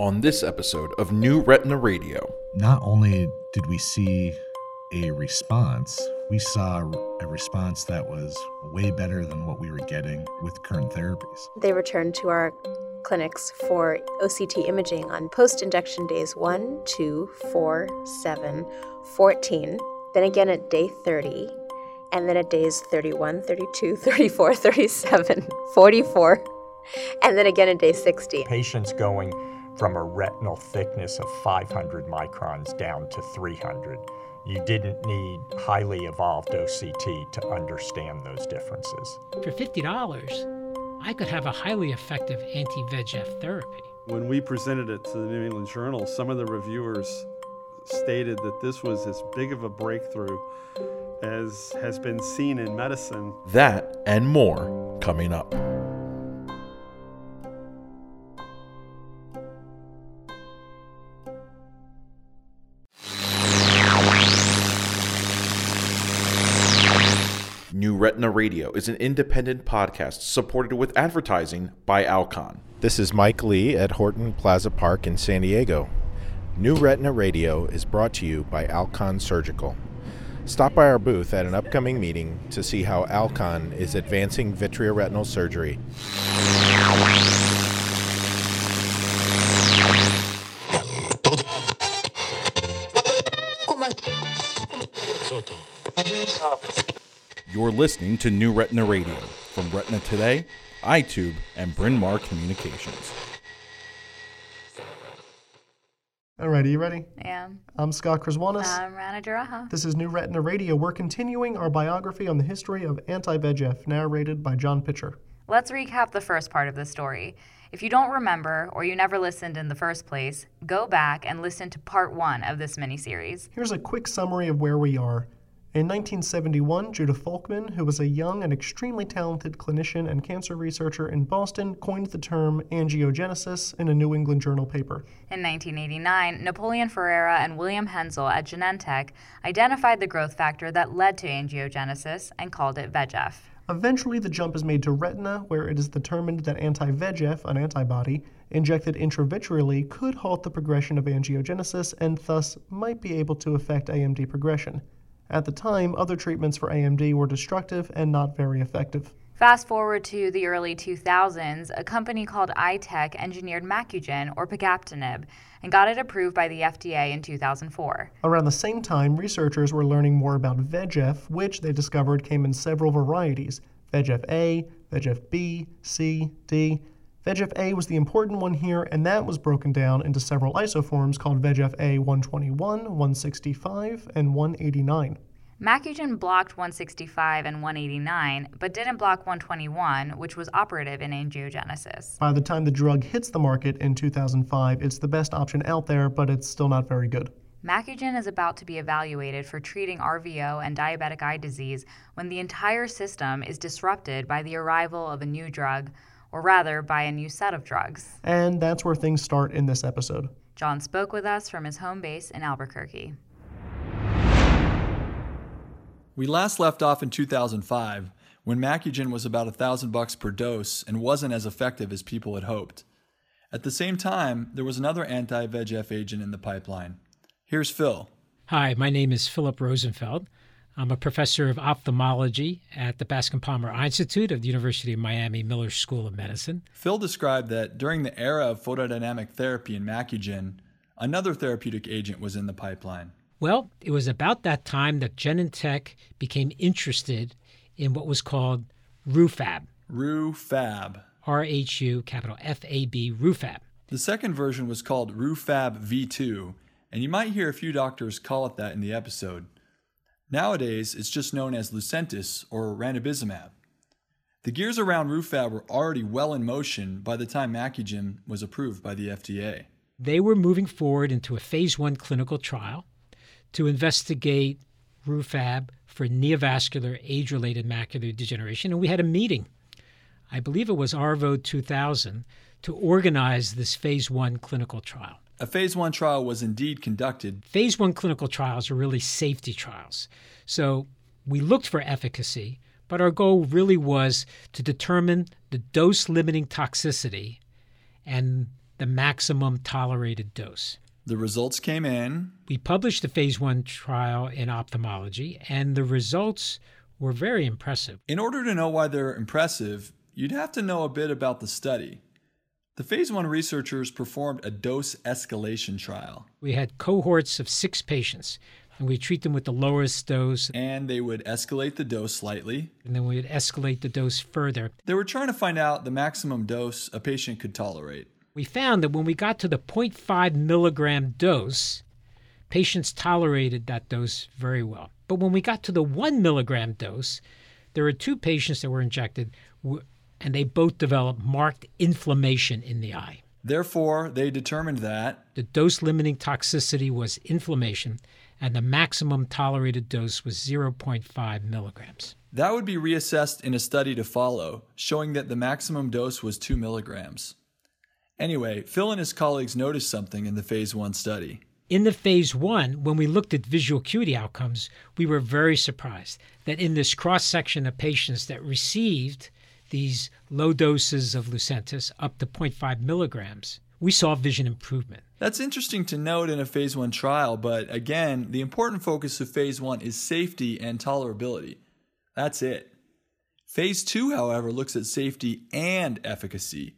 On this episode of New Retina Radio, not only did we see a response, we saw a response that was way better than what we were getting with current therapies. They returned to our clinics for OCT imaging on post injection days 1, 2, 4, 7, 14, then again at day 30, and then at days 31, 32, 34, 37, 44, and then again at day 60. Patients going from a retinal thickness of 500 microns down to 300. You didn't need highly evolved OCT to understand those differences. For $50, I could have a highly effective anti VEGF therapy. When we presented it to the New England Journal, some of the reviewers stated that this was as big of a breakthrough as has been seen in medicine. That and more coming up. New Retina Radio is an independent podcast supported with advertising by Alcon. This is Mike Lee at Horton Plaza Park in San Diego. New Retina Radio is brought to you by Alcon Surgical. Stop by our booth at an upcoming meeting to see how Alcon is advancing vitreoretinal surgery. You're listening to New Retina Radio from Retina Today, Eyetube, and Bryn Mawr Communications. Alrighty, you ready? I am. I'm Scott Krzywonos. I'm Rana Jaraha. This is New Retina Radio. We're continuing our biography on the history of anti-VEGF, narrated by John Pitcher. Let's recap the first part of the story. If you don't remember or you never listened in the first place, go back and listen to part one of this miniseries. Here's a quick summary of where we are. In 1971, Judah Folkman, who was a young and extremely talented clinician and cancer researcher in Boston, coined the term angiogenesis in a New England Journal paper. In 1989, Napoleon Ferrara and William Henzel at Genentech identified the growth factor that led to angiogenesis and called it VEGF. Eventually, the jump is made to retina, where it is determined that anti VEGF, an antibody, injected intravitreally could halt the progression of angiogenesis and thus might be able to affect AMD progression. At the time, other treatments for AMD were destructive and not very effective. Fast forward to the early 2000s, a company called Eyetech engineered Macugen, or pegaptinib, and got it approved by the FDA in 2004. Around the same time, researchers were learning more about VEGF, which they discovered came in several varieties VEGF A, VEGF B, C, D. VEGF A was the important one here, and that was broken down into several isoforms called VEGF A 121, 165, and 189. Macugen blocked 165 and 189, but didn't block 121, which was operative in angiogenesis. By the time the drug hits the market in 2005, it's the best option out there, but it's still not very good. Macugen is about to be evaluated for treating RVO and diabetic eye disease when the entire system is disrupted by the arrival of a new drug, or rather, by a new set of drugs. And that's where things start in this episode. John spoke with us from his home base in Albuquerque. We last left off in 2005 when Macugen was about a thousand bucks per dose and wasn't as effective as people had hoped. At the same time, there was another anti VEGF agent in the pipeline. Here's Phil. Hi, my name is Philip Rosenfeld. I'm a professor of ophthalmology at the Bascom Palmer Eye Institute of the University of Miami Miller School of Medicine. Phil described that during the era of photodynamic therapy in Macugen, another therapeutic agent was in the pipeline. Well, it was about that time that Genentech became interested in what was called rhuFab. rhuFab. R H U capital F A B rhuFab. The second version was called rhuFab V2, and you might hear a few doctors call it that in the episode. Nowadays, it's just known as Lucentis or ranibizumab. The gears around rhuFab were already well in motion by the time Macugen was approved by the FDA. They were moving forward into a phase one clinical trial to investigate rhuFab for neovascular age related macular degeneration. And we had a meeting, I believe it was ARVO 2000, to organize this phase one clinical trial. A phase one trial was indeed conducted. Phase one clinical trials are really safety trials. So we looked for efficacy, but our goal really was to determine the dose limiting toxicity and the maximum tolerated dose. The results came in. We published the phase one trial in ophthalmology, and the results were very impressive. In order to know why they're impressive, you'd have to know a bit about the study. The phase one researchers performed a dose escalation trial. We had cohorts of six patients, and we treat them with the lowest dose. And they would escalate the dose slightly. And then we would escalate the dose further. They were trying to find out the maximum dose a patient could tolerate. We found that when we got to the 0.5 milligram dose, patients tolerated that dose very well. But when we got to the one milligram dose, there were two patients that were injected, and they both developed marked inflammation in the eye. Therefore, they determined that the dose limiting toxicity was inflammation, and the maximum tolerated dose was 0.5 milligrams. That would be reassessed in a study to follow, showing that the maximum dose was 2 milligrams. Anyway, Phil and his colleagues noticed something in the phase 1 study. In the phase 1, when we looked at visual acuity outcomes, we were very surprised that in this cross section of patients that received these low doses of Lucentis up to 0.5 milligrams, we saw vision improvement. That's interesting to note in a phase 1 trial, but again, the important focus of phase 1 is safety and tolerability. That's it. Phase 2, however, looks at safety and efficacy.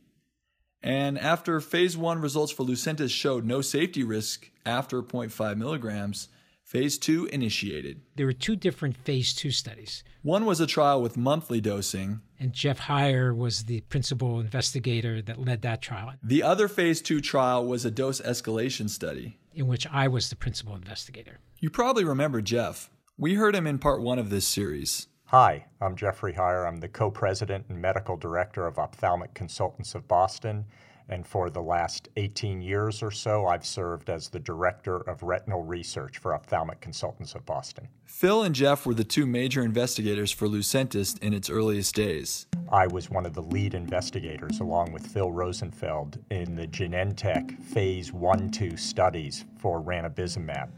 And after phase 1 results for Lucentis showed no safety risk after 0.5 milligrams, phase 2 initiated. There were two different phase 2 studies. One was a trial with monthly dosing, and Jeff Heier was the principal investigator that led that trial. The other phase 2 trial was a dose escalation study, in which I was the principal investigator. You probably remember Jeff. We heard him in part 1 of this series. Hi, I'm Jeffrey Heier. I'm the co president and medical director of Ophthalmic Consultants of Boston. And for the last 18 years or so, I've served as the director of retinal research for Ophthalmic Consultants of Boston. Phil and Jeff were the two major investigators for Lucentis in its earliest days. I was one of the lead investigators, along with Phil Rosenfeld, in the Genentech phase 1 2 studies for ranibizumab.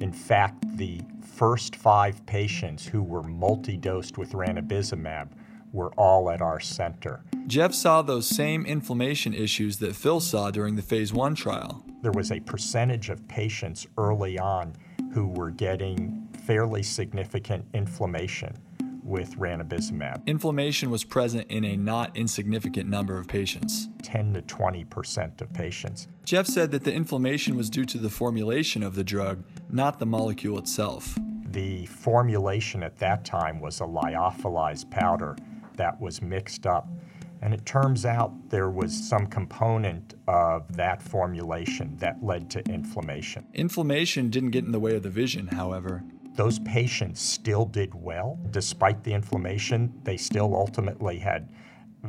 In fact, the first five patients who were multi dosed with ranibizumab were all at our center. Jeff saw those same inflammation issues that Phil saw during the phase one trial. There was a percentage of patients early on who were getting fairly significant inflammation with ranibizumab. Inflammation was present in a not insignificant number of patients 10 to 20 percent of patients. Jeff said that the inflammation was due to the formulation of the drug, not the molecule itself. The formulation at that time was a lyophilized powder that was mixed up. And it turns out there was some component of that formulation that led to inflammation. Inflammation didn't get in the way of the vision, however. Those patients still did well. Despite the inflammation, they still ultimately had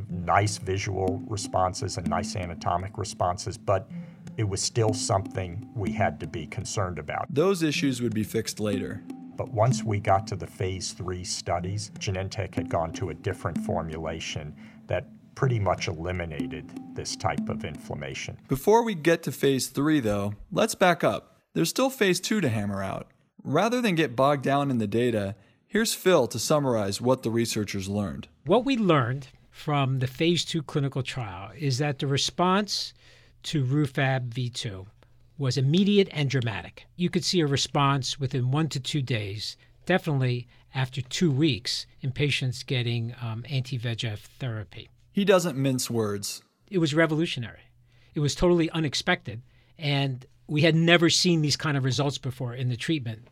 nice visual responses and nice anatomic responses, but it was still something we had to be concerned about. Those issues would be fixed later. But once we got to the phase three studies, Genentech had gone to a different formulation that pretty much eliminated this type of inflammation. Before we get to phase three, though, let's back up. There's still phase two to hammer out. Rather than get bogged down in the data, here's Phil to summarize what the researchers learned. What we learned from the phase two clinical trial is that the response to rhuFab V2 was immediate and dramatic. You could see a response within one to two days, definitely after two weeks, in patients getting um, anti VEGF therapy. He doesn't mince words. It was revolutionary. It was totally unexpected. And we had never seen these kind of results before in the treatment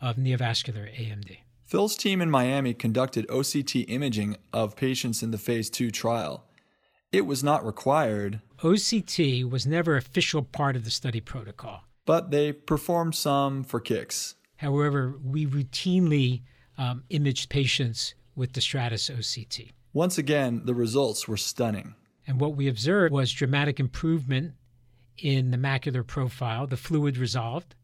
of neovascular AMD. Phil's team in Miami conducted OCT imaging of patients in the phase 2 trial. It was not required. OCT was never official part of the study protocol. But they performed some for kicks. However, we routinely um, imaged patients with the Stratus OCT. Once again, the results were stunning. And what we observed was dramatic improvement in the macular profile. The fluid resolved,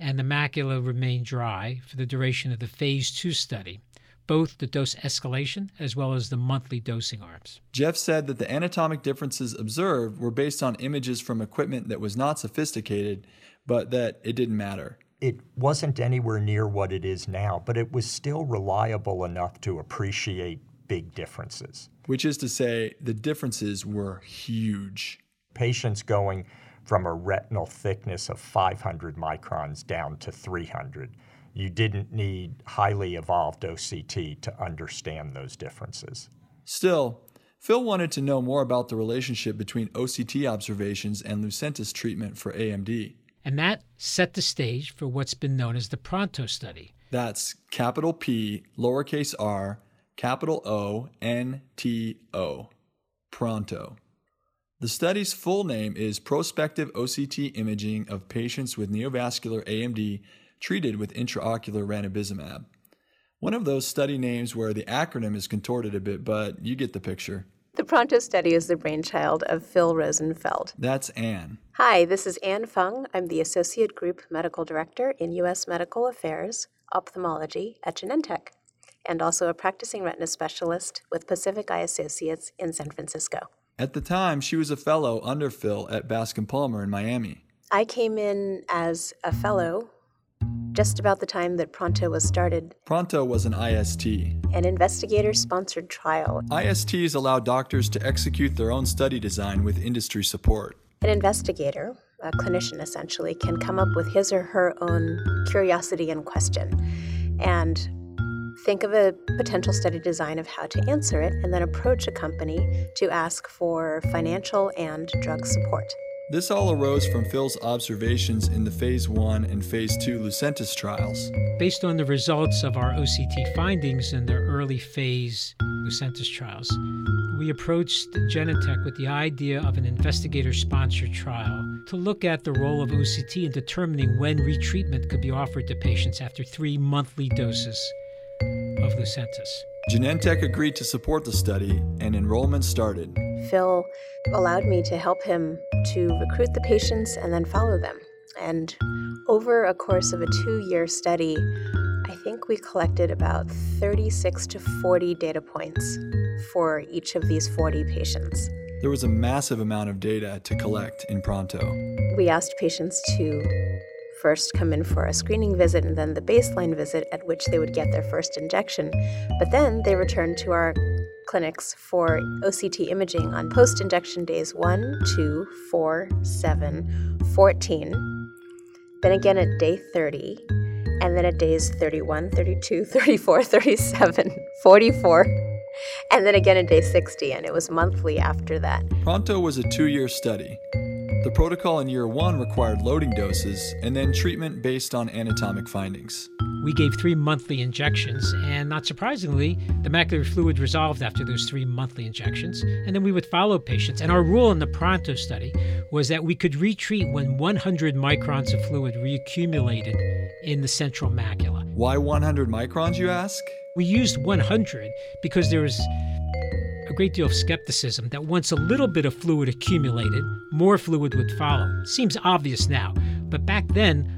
and the macula remained dry for the duration of the phase two study, both the dose escalation as well as the monthly dosing arms. Jeff said that the anatomic differences observed were based on images from equipment that was not sophisticated, but that it didn't matter. It wasn't anywhere near what it is now, but it was still reliable enough to appreciate big differences. Which is to say, the differences were huge. Patients going from a retinal thickness of 500 microns down to 300. You didn't need highly evolved OCT to understand those differences. Still, Phil wanted to know more about the relationship between OCT observations and Lucentis treatment for AMD. And that set the stage for what's been known as the Pronto study. That's capital P, lowercase r, capital O, N T O. Pronto. The study's full name is Prospective OCT Imaging of Patients with Neovascular AMD Treated with Intraocular Ranibizumab. One of those study names where the acronym is contorted a bit, but you get the picture. The Pronto study is the brainchild of Phil Rosenfeld. That's Anne. Hi, this is Anne Fung. I'm the Associate Group Medical Director in U.S. Medical Affairs, Ophthalmology at Genentech, and also a practicing retina specialist with Pacific Eye Associates in San Francisco. At the time, she was a fellow under Phil at Bascom Palmer in Miami. I came in as a fellow just about the time that Pronto was started. Pronto was an IST. An investigator sponsored trial. ISTs allow doctors to execute their own study design with industry support. An investigator, a clinician essentially, can come up with his or her own curiosity and question and think of a potential study design of how to answer it, and then approach a company to ask for financial and drug support. This all arose from Phil's observations in the Phase 1 and Phase 2 Lucentis trials. Based on the results of our OCT findings in the early phase Lucentis trials, we approached Genentech with the idea of an investigator sponsored trial to look at the role of OCT in determining when retreatment could be offered to patients after three monthly doses of Lucentis. Genentech agreed to support the study, and enrollment started. Phil allowed me to help him to recruit the patients and then follow them. And over a course of a two year study, I think we collected about 36 to 40 data points for each of these 40 patients. There was a massive amount of data to collect in Pronto. We asked patients to first come in for a screening visit and then the baseline visit at which they would get their first injection. But then they returned to our clinics for OCT imaging on post injection days 1, 2, 4, 7, 14, then again at day 30, and then at days 31, 32, 34, 37, 44, and then again at day 60, and it was monthly after that. Pronto was a two year study. The protocol in year one required loading doses and then treatment based on anatomic findings. We gave three monthly injections, and not surprisingly, the macular fluid resolved after those three monthly injections. And then we would follow patients. And our rule in the Pronto study was that we could retreat when 100 microns of fluid reaccumulated in the central macula. Why 100 microns, you ask? We used 100 because there was great deal of skepticism that once a little bit of fluid accumulated, more fluid would follow. Seems obvious now, but back then,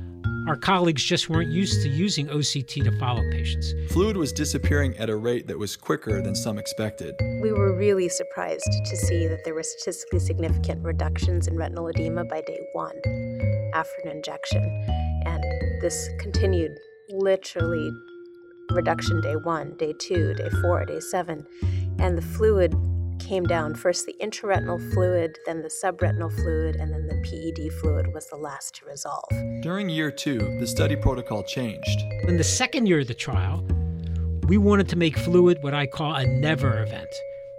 our colleagues just weren't used to using OCT to follow patients. Fluid was disappearing at a rate that was quicker than some expected. We were really surprised to see that there were statistically significant reductions in retinal edema by day one after an injection. And this continued literally reduction day one, day two, day four, day seven and the fluid came down. First the intraretinal fluid, then the subretinal fluid, and then the PED fluid was the last to resolve. During year two, the study protocol changed. In the second year of the trial, we wanted to make fluid what I call a never event.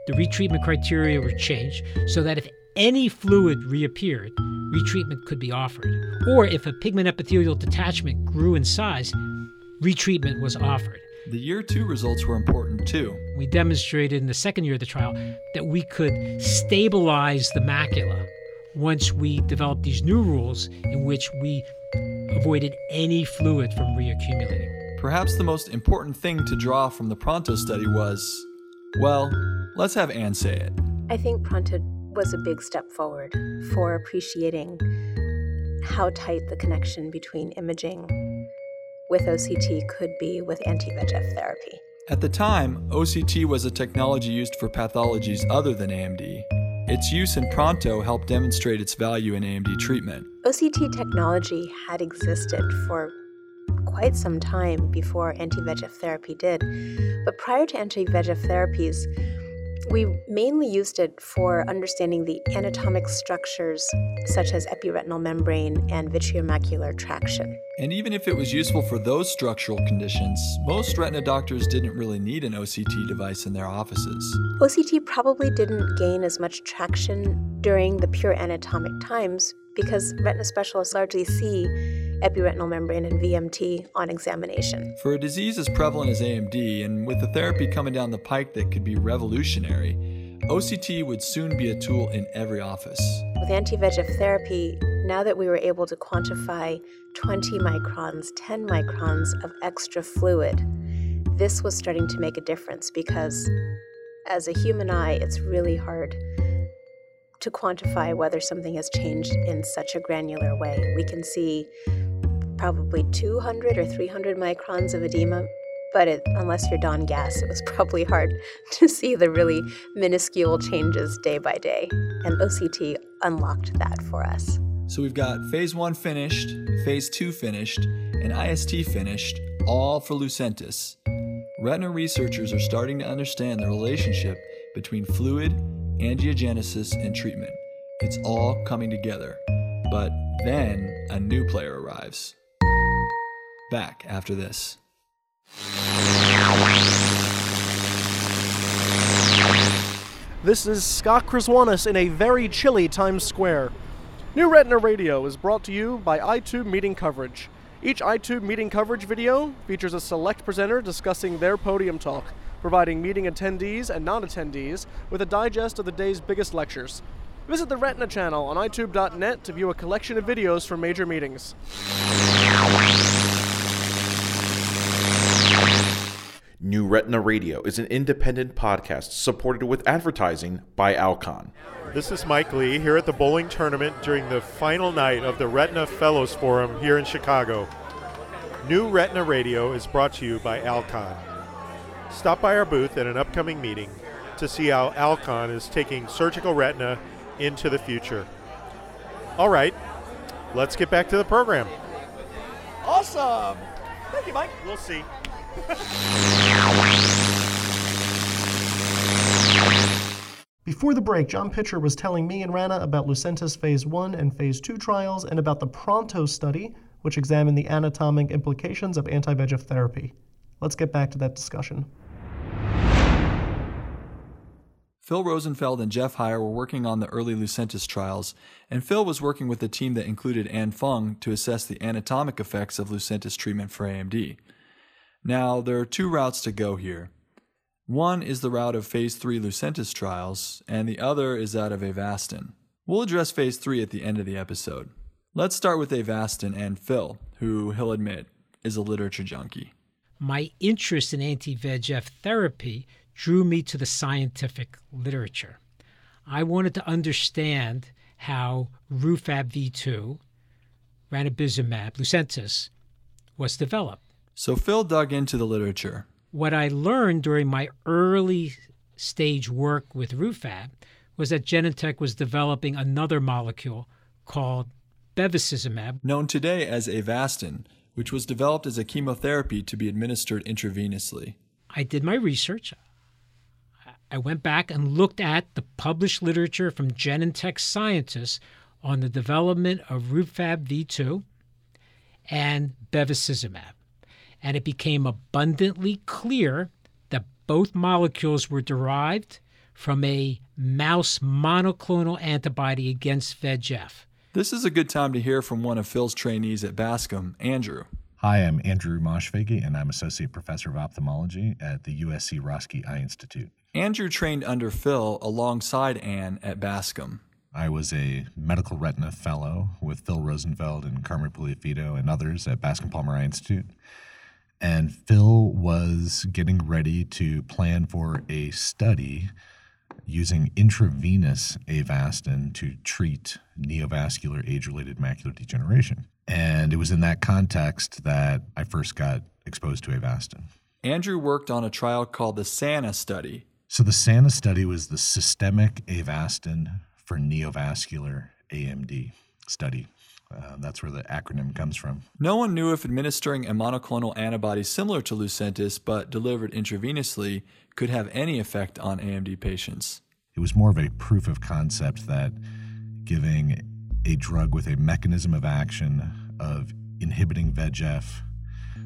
The retreatment criteria were changed so that if any fluid reappeared, retreatment could be offered. Or if a pigment epithelial detachment grew in size, retreatment was offered. The year two results were important too. We demonstrated in the second year of the trial that we could stabilize the macula once we developed these new rules in which we avoided any fluid from reaccumulating. Perhaps the most important thing to draw from the Pronto study was well, let's have Anne say it. I think Pronto was a big step forward for appreciating how tight the connection between imaging with OCT could be with anti VEGF therapy. At the time, OCT was a technology used for pathologies other than AMD. Its use in Pronto helped demonstrate its value in AMD treatment. OCT technology had existed for quite some time before anti VEGF therapy did. But prior to anti VEGF therapies, We mainly used it for understanding the anatomic structures such as epiretinal membrane and vitreomacular traction. And even if it was useful for those structural conditions, most retina doctors didn't really need an OCT device in their offices. OCT probably didn't gain as much traction during the pure anatomic times because retina specialists largely see epiretinal membrane and VMT on examination. For a disease as prevalent as AMD, and with a therapy coming down the pike that could be revolutionary, OCT would soon be a tool in every office. With anti VEGF therapy, now that we were able to quantify 20 microns, 10 microns of extra fluid, this was starting to make a difference because as a human eye, it's really hard to quantify whether something has changed in such a granular way. We can see probably 200 or 300 microns of edema, but it, unless you're Don Gass, it was probably hard to see the really minuscule changes day by day. And OCT unlocked that for us. So we've got phase one finished, phase two finished, and IST finished, all for Lucentis. Retina researchers are starting to understand the relationship between fluid, angiogenesis, and treatment. It's all coming together. But then a new player arrives. Back after this. This is Scott Krzywonos in a very chilly Times Square. New Retina Radio is brought to you by Eyetube Meeting Coverage. Each Eyetube Meeting Coverage video features a select presenter discussing their podium talk, providing meeting attendees and non attendees with a digest of the day's biggest lectures. Visit the Retina channel on Eyetube.net to view a collection of videos from major meetings. New Retina Radio is an independent podcast supported with advertising by Alcon. This is Mike Lee here at the bowling tournament during the final night of the Retina Fellows Forum here in Chicago. New Retina Radio is brought to you by Alcon. Stop by our booth at an upcoming meeting to see how Alcon is taking surgical retina into the future. All right, let's get back to the program. Awesome! Thank you, Mike. We'll see. Before the break, John Pitcher was telling me and Rana about Lucentis Phase 1 and Phase 2 trials and about the Pronto study, which examined the anatomic implications of anti VEGF therapy. Let's get back to that discussion. Phil Rosenfeld and Jeff Heier were working on the early Lucentis trials, and Phil was working with a team that included Anne Fung to assess the anatomic effects of Lucentis treatment for AMD. Now, there are two routes to go here. One is the route of Phase 3 Lucentis trials, and the other is that of Avastin. We'll address Phase 3 at the end of the episode. Let's start with Avastin and Phil, who he'll admit is a literature junkie. My interest in anti VEGF therapy drew me to the scientific literature. I wanted to understand how rhuFab V2, ranibizumab, Lucentis, was developed. So Phil dug into the literature. What I learned during my early stage work with rhuFab was that Genentech was developing another molecule called bevacizumab, known today as Avastin, which was developed as a chemotherapy to be administered intravenously. I did my research. I went back and looked at the published literature from Genentech scientists on the development of rhuFab V2 and bevacizumab and it became abundantly clear that both molecules were derived from a mouse monoclonal antibody against VEGF. This is a good time to hear from one of Phil's trainees at Bascom, Andrew. Hi, I'm Andrew Moshfeghi, and I'm Associate Professor of Ophthalmology at the USC Roski Eye Institute. Andrew trained under Phil alongside Anne at Bascom. I was a medical retina fellow with Phil Rosenfeld and Carmen Puliafito and others at Bascom Palmer Eye Institute. And Phil was getting ready to plan for a study using intravenous avastin to treat neovascular age related macular degeneration. And it was in that context that I first got exposed to avastin. Andrew worked on a trial called the SANA study. So, the SANA study was the systemic avastin for neovascular AMD study. Uh, that's where the acronym comes from. No one knew if administering a monoclonal antibody similar to Lucentis but delivered intravenously could have any effect on AMD patients. It was more of a proof of concept that giving a drug with a mechanism of action of inhibiting VEGF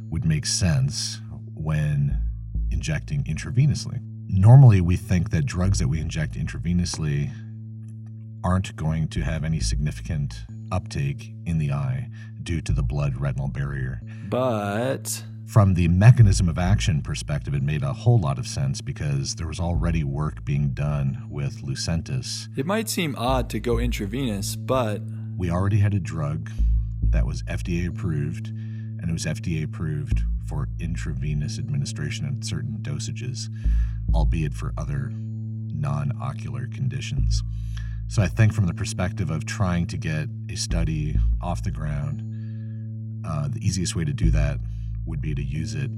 would make sense when injecting intravenously. Normally, we think that drugs that we inject intravenously aren't going to have any significant uptake in the eye due to the blood retinal barrier. But from the mechanism of action perspective, it made a whole lot of sense because there was already work being done with Lucentis. It might seem odd to go intravenous, but we already had a drug that was FDA approved, and it was FDA approved for intravenous administration at certain dosages, albeit for other non ocular conditions. So I think from the perspective of trying to get a study off the ground, uh, the easiest way to do that would be to use it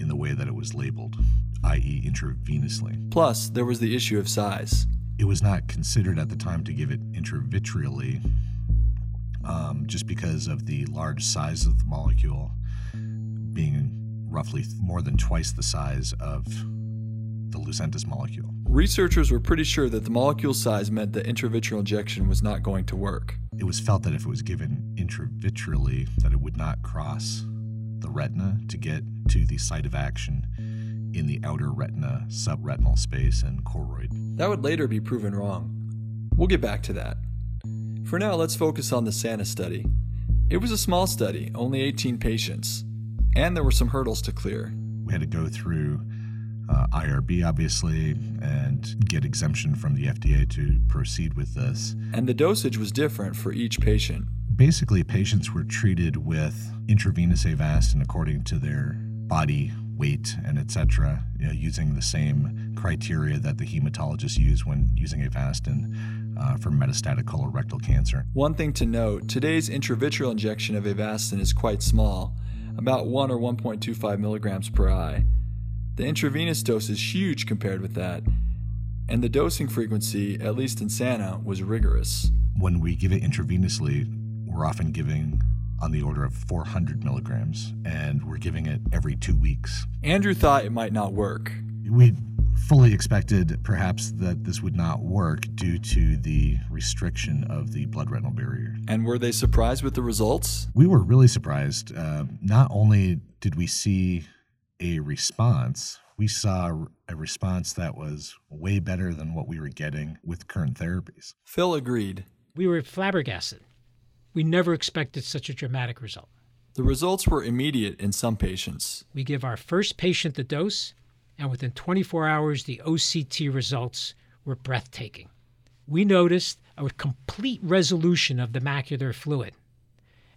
in the way that it was labeled, i.e., intravenously. Plus, there was the issue of size. It was not considered at the time to give it intravitreally um, just because of the large size of the molecule being roughly more than twice the size of the Lucentis molecule. Researchers were pretty sure that the molecule size meant that intravitreal injection was not going to work. It was felt that if it was given intravitreally, that it would not cross the retina to get to the site of action in the outer retina, subretinal space, and choroid. That would later be proven wrong. We'll get back to that. For now, let's focus on the SANA study. It was a small study, only 18 patients, and there were some hurdles to clear. We had to go through uh, IRB, obviously, and get exemption from the FDA to proceed with this. And the dosage was different for each patient. Basically, patients were treated with intravenous Avastin according to their body weight and etc., you know, using the same criteria that the hematologists use when using Avastin uh, for metastatic colorectal cancer. One thing to note today's intravitreal injection of Avastin is quite small, about 1 or 1.25 milligrams per eye. The intravenous dose is huge compared with that, and the dosing frequency, at least in SANA, was rigorous. When we give it intravenously, we're often giving on the order of 400 milligrams, and we're giving it every two weeks. Andrew thought it might not work. We fully expected perhaps that this would not work due to the restriction of the blood retinal barrier. And were they surprised with the results? We were really surprised. Uh, not only did we see a response, we saw a response that was way better than what we were getting with current therapies. Phil agreed. We were flabbergasted. We never expected such a dramatic result. The results were immediate in some patients. We give our first patient the dose, and within 24 hours, the OCT results were breathtaking. We noticed a complete resolution of the macular fluid,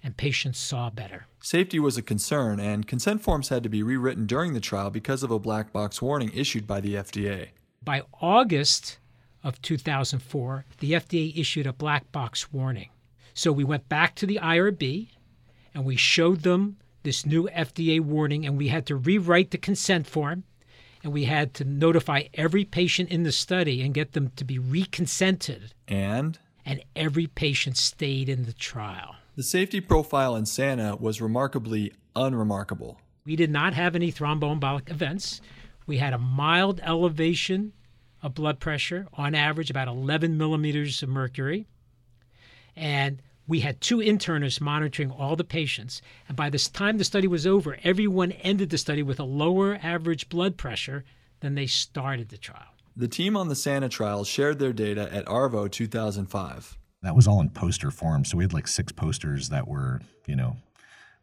and patients saw better. Safety was a concern, and consent forms had to be rewritten during the trial because of a black box warning issued by the FDA. By August of 2004, the FDA issued a black box warning. So we went back to the IRB and we showed them this new FDA warning, and we had to rewrite the consent form and we had to notify every patient in the study and get them to be reconsented. And? And every patient stayed in the trial. The safety profile in SANA was remarkably unremarkable. We did not have any thromboembolic events. We had a mild elevation of blood pressure, on average about 11 millimeters of mercury. And we had two internists monitoring all the patients. And by this time the study was over, everyone ended the study with a lower average blood pressure than they started the trial. The team on the SANA trial shared their data at ARVO 2005. That was all in poster form. So we had like six posters that were, you know,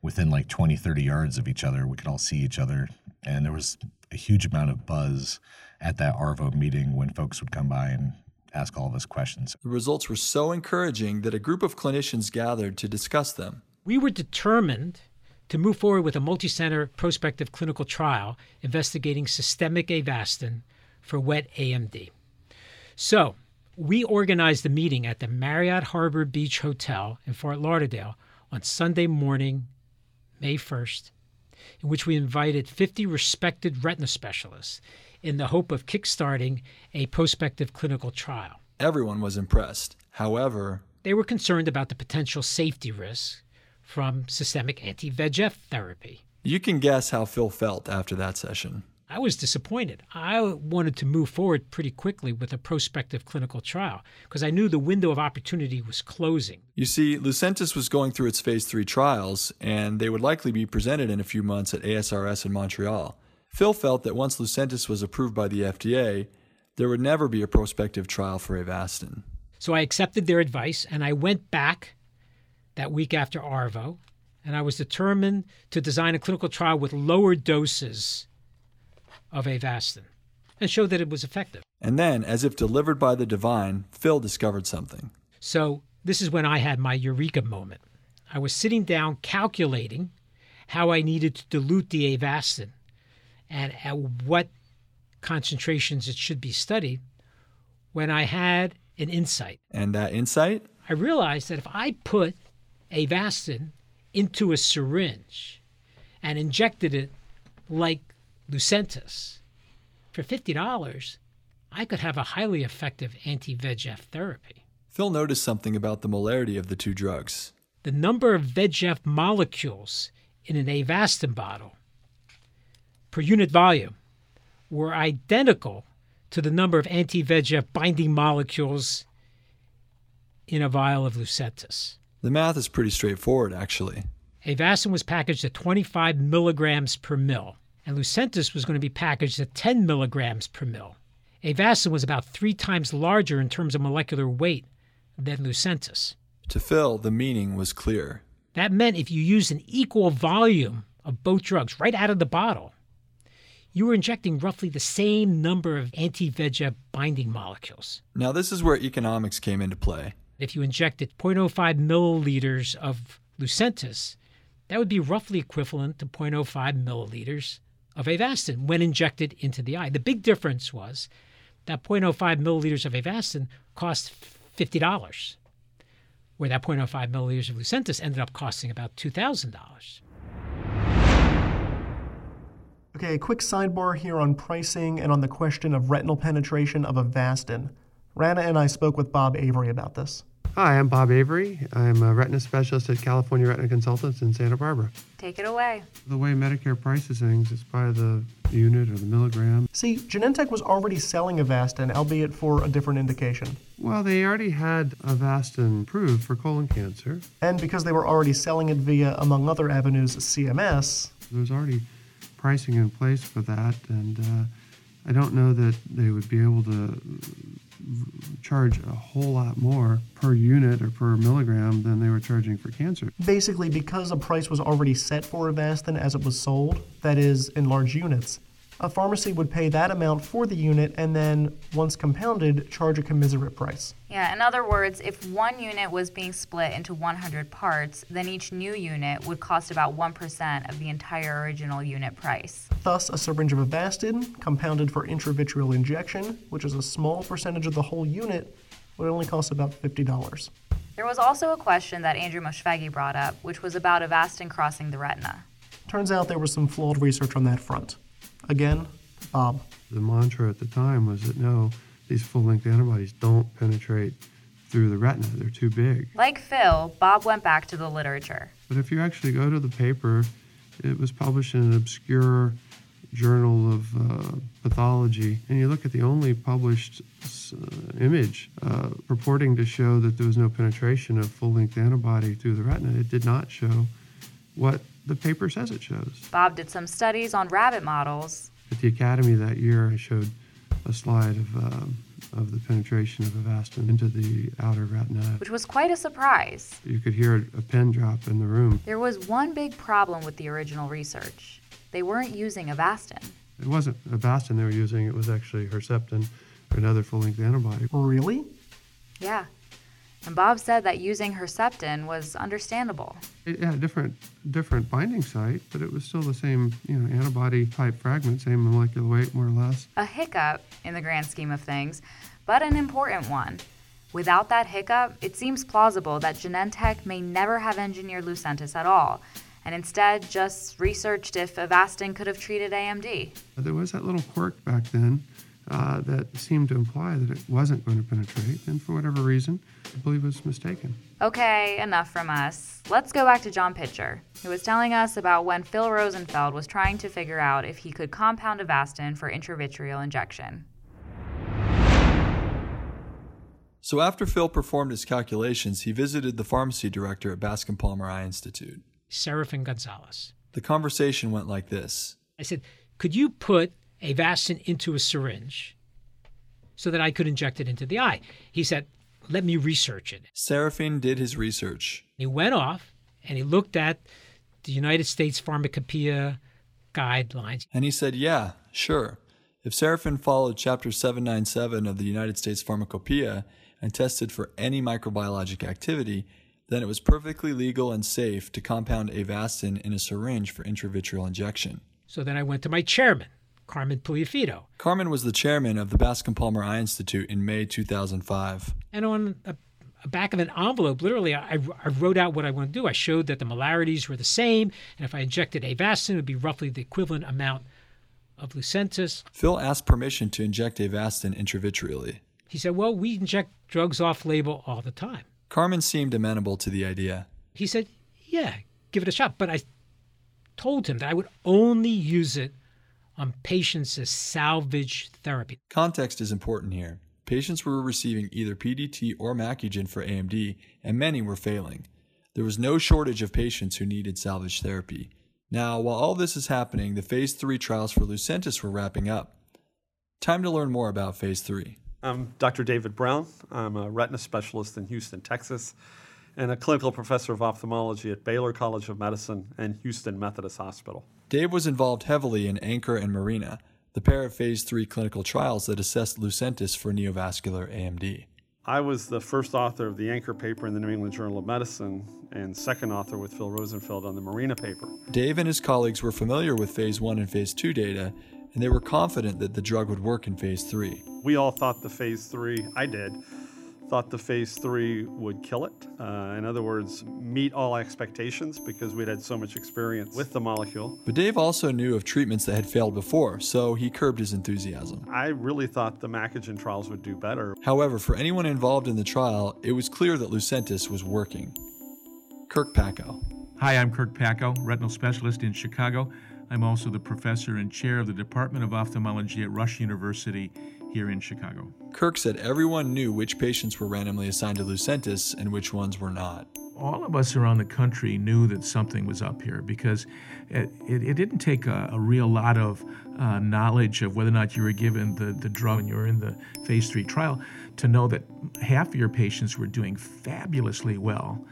within like 20, 30 yards of each other. We could all see each other. And there was a huge amount of buzz at that ARVO meeting when folks would come by and ask all of us questions. The results were so encouraging that a group of clinicians gathered to discuss them. We were determined to move forward with a multicenter prospective clinical trial investigating systemic Avastin for wet AMD. So, we organized a meeting at the Marriott Harbor Beach Hotel in Fort Lauderdale on Sunday morning, May 1st, in which we invited 50 respected retina specialists in the hope of kickstarting a prospective clinical trial. Everyone was impressed. However, They were concerned about the potential safety risks from systemic anti VEGF therapy. You can guess how Phil felt after that session. I was disappointed. I wanted to move forward pretty quickly with a prospective clinical trial because I knew the window of opportunity was closing. You see, Lucentis was going through its phase three trials, and they would likely be presented in a few months at ASRS in Montreal. Phil felt that once Lucentis was approved by the FDA, there would never be a prospective trial for Avastin. So I accepted their advice and I went back that week after ARVO, and I was determined to design a clinical trial with lower doses of Avastin and show that it was effective. And then, as if delivered by the divine, Phil discovered something. So this is when I had my eureka moment. I was sitting down calculating how I needed to dilute the Avastin and at what concentrations it should be studied when I had an insight. And that insight? I realized that if I put Avastin into a syringe and injected it like Lucentis for $50, I could have a highly effective anti VEGF therapy. Phil noticed something about the molarity of the two drugs. The number of VEGF molecules in an Avastin bottle per unit volume were identical to the number of anti VEGF binding molecules in a vial of Lucentis. The math is pretty straightforward, actually. Avastin was packaged at 25 milligrams per mil, and Lucentis was going to be packaged at 10 milligrams per mil. Avastin was about three times larger in terms of molecular weight than Lucentis. To Phil, the meaning was clear. That meant if you used an equal volume of both drugs right out of the bottle, you were injecting roughly the same number of anti VEGF binding molecules. Now, this is where economics came into play. If you injected 0.05 milliliters of Lucentis, that would be roughly equivalent to 0.05 milliliters of Avastin when injected into the eye. The big difference was that 0.05 milliliters of Avastin cost $50, where that 0.05 milliliters of Lucentis ended up costing about $2,000. Okay, a quick sidebar here on pricing and on the question of retinal penetration of Avastin. Rana and I spoke with Bob Avery about this. Hi, I'm Bob Avery. I'm a retina specialist at California Retina Consultants in Santa Barbara. Take it away. The way Medicare prices things is by the unit or the milligram. See, Genentech was already selling Avastin, albeit for a different indication. Well, they already had Avastin approved for colon cancer. And because they were already selling it via, among other avenues, CMS. There's already pricing in place for that, and uh, I don't know that they would be able to charge a whole lot more per unit or per milligram than they were charging for cancer. Basically, because a price was already set for Avastin as it was sold, that is, in large units, a pharmacy would pay that amount for the unit and then, once compounded, charge a commiserate price. Yeah, in other words, if one unit was being split into 100 parts, then each new unit would cost about 1% of the entire original unit price. Thus, a syringe of Avastin, compounded for intravitreal injection, which is a small percentage of the whole unit, would only cost about $50. There was also a question that Andrew Moshfeghi brought up, which was about Avastin crossing the retina. Turns out there was some flawed research on that front. Again, Bob. The mantra at the time was that no, these full length antibodies don't penetrate through the retina, they're too big. Like Phil, Bob went back to the literature. But if you actually go to the paper, it was published in an obscure journal of uh, pathology, and you look at the only published uh, image uh, purporting to show that there was no penetration of full length antibody through the retina, it did not show what the paper says it shows. Bob did some studies on rabbit models. At the Academy that year, I showed a slide of, uh, of the penetration of Avastin into the outer retina. Which was quite a surprise. You could hear a pin drop in the room. There was one big problem with the original research. They weren't using Avastin. It wasn't Avastin they were using, it was actually Herceptin or another full length antibody. Really? Yeah. And Bob said that using Herceptin was understandable. It had a different, different binding site, but it was still the same, you know, antibody type fragment, same molecular weight, more or less. A hiccup in the grand scheme of things, but an important one. Without that hiccup, it seems plausible that Genentech may never have engineered Lucentis at all, and instead just researched if Avastin could have treated AMD. There was that little quirk back then uh, that seemed to imply that it wasn't going to penetrate, and for whatever reason, I believe it was mistaken. Okay, enough from us. Let's go back to John Pitcher, who was telling us about when Phil Rosenfeld was trying to figure out if he could compound Avastin for intravitreal injection. So after Phil performed his calculations, he visited the pharmacy director at Bascom Palmer Eye Institute. Serafin Gonzalez. The conversation went like this. I said, Could you put Avastin into a syringe so that I could inject it into the eye? He said, Let me research it. Serafin did his research. He went off and he looked at the United States Pharmacopoeia guidelines. And he said, Yeah, sure. If Serafin followed Chapter 797 of the United States Pharmacopoeia and tested for any microbiologic activity, then it was perfectly legal and safe to compound Avastin in a syringe for intravitreal injection. So then I went to my chairman, Carmen Puliafito. Carmen was the chairman of the Bascom Palmer Eye Institute in May 2005. And on a, a back of an envelope, literally, I, I, wrote out what I want to do. I showed that the molarities were the same, and if I injected Avastin, it would be roughly the equivalent amount of Lucentis. Phil asked permission to inject Avastin intravitreally. He said, Well, we inject drugs off label all the time. Carmen seemed amenable to the idea. He said, Yeah, give it a shot. But I told him that I would only use it on patients as salvage therapy. Context is important here. Patients were receiving either PDT or Macugen for AMD, and many were failing. There was no shortage of patients who needed salvage therapy. Now, while all this is happening, the phase 3 trials for Lucentis were wrapping up. Time to learn more about phase 3. I'm Dr. David Brown. I'm a retina specialist in Houston, Texas, and a clinical professor of ophthalmology at Baylor College of Medicine and Houston Methodist Hospital. Dave was involved heavily in Anchor and Marina, the pair of phase 3 clinical trials that assessed Lucentis for neovascular AMD. I was the first author of the Anchor paper in the New England Journal of Medicine and second author with Phil Rosenfeld on the Marina paper. Dave and his colleagues were familiar with phase 1 and phase 2 data and they were confident that the drug would work in phase three. We all thought the phase three, I did, thought the phase three would kill it. Uh, in other words, meet all expectations because we'd had so much experience with the molecule. But Dave also knew of treatments that had failed before, so he curbed his enthusiasm. I really thought the Macugen trials would do better. However, for anyone involved in the trial, it was clear that Lucentis was working. Kirk Packo. Hi, I'm Kirk Packo, retinal specialist in Chicago. I'm also the professor and chair of the Department of Ophthalmology at Rush University here in Chicago. Kirk said everyone knew which patients were randomly assigned to Lucentis and which ones were not. All of us around the country knew that something was up here because it, it, it didn't take a, a, real lot of uh, knowledge of whether or not you were given the, the drug when you were in the phase three trial to know that half of your patients were doing fabulously well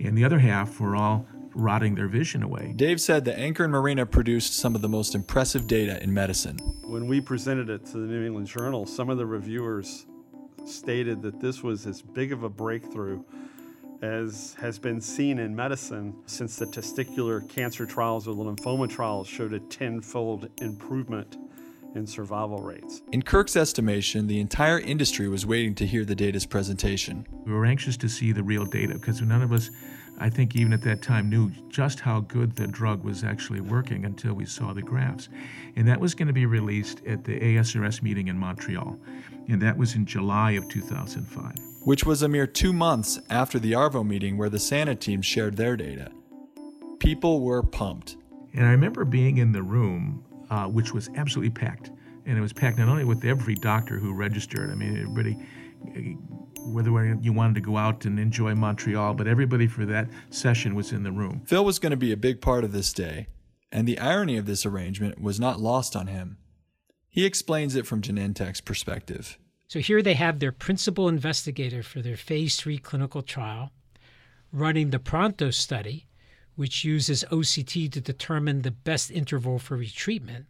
and the other half were all rotting their vision away. Dave said that Anchor and Marina produced some of the most impressive data in medicine. When we presented it to the New England Journal, some of the reviewers stated that this was as big of a breakthrough as has been seen in medicine since the testicular cancer trials or the lymphoma trials showed a tenfold improvement in survival rates. In Kirk's estimation, the entire industry was waiting to hear the data's presentation. We were anxious to see the real data because none of us I think even at that time knew just how good the drug was actually working until we saw the graphs. And that was going to be released at the ASRS meeting in Montreal. And that was in July of 2005. Which was a mere two months after the ARVO meeting where the SANA team shared their data. People were pumped. And I remember being in the room, uh, which was absolutely packed. And it was packed not only with every doctor who registered, I mean, everybody whether you wanted to go out and enjoy Montreal, but everybody for that session was in the room. Phil was going to be a big part of this day, and the irony of this arrangement was not lost on him. He explains it from Genentech's perspective. So here they have their principal investigator for their phase three clinical trial running the Pronto study, which uses OCT to determine the best interval for retreatment,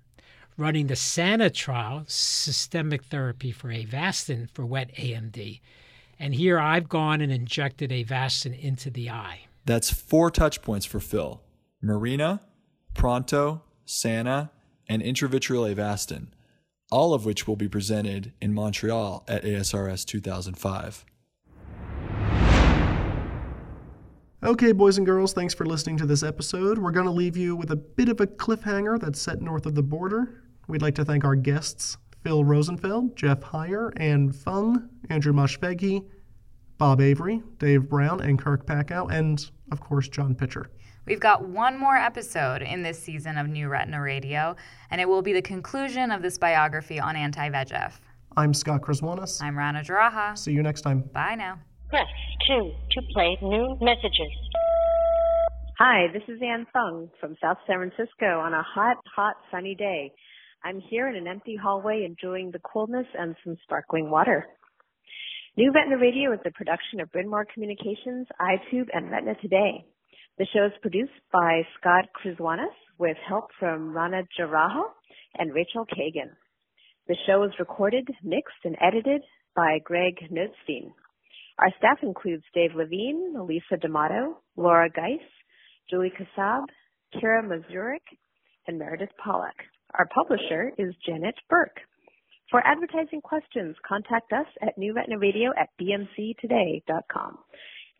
running the SANA trial, systemic therapy for Avastin for wet AMD, and here I've gone and injected Avastin into the eye. That's four touch points for Phil Marina, Pronto, SANA, and intravitreal Avastin, all of which will be presented in Montreal at ASRS 2005. Okay, boys and girls, thanks for listening to this episode. We're going to leave you with a bit of a cliffhanger that's set north of the border. We'd like to thank our guests, Phil Rosenfeld, Jeff Heier, and Fung, Andrew Moshfeghi, Bob Avery, Dave Brown, and Kirk Packo, and of course, John Pitcher. We've got one more episode in this season of New Retina Radio, and it will be the conclusion of this biography on anti VEGF. I'm Scott Krzywonos. I'm Rana Jaraha. See you next time. Bye now. Press 2 to play new messages. Hi, this is Ann Fung from South San Francisco on a hot, hot, sunny day. I'm here in an empty hallway enjoying the coolness and some sparkling water. New Retina Radio is a production of Bryn Mawr Communications, Eyetube, and Retina Today. The show is produced by Scott Krzywonos with help from Rana Jaraha and Rachel Kagan. The show is recorded, mixed, and edited by Greg Notstein. Our staff includes Dave Levine, Lisa D'Amato, Laura Geis, Julie Kassab, Kira Mazurik, and Meredith Pollack. Our publisher is Janet Burke. For advertising questions, contact us at New Retina Radio at bmctoday.com.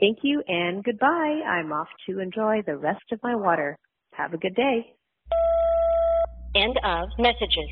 Thank you and goodbye. I'm off to enjoy the rest of my water. Have a good day. End of messages.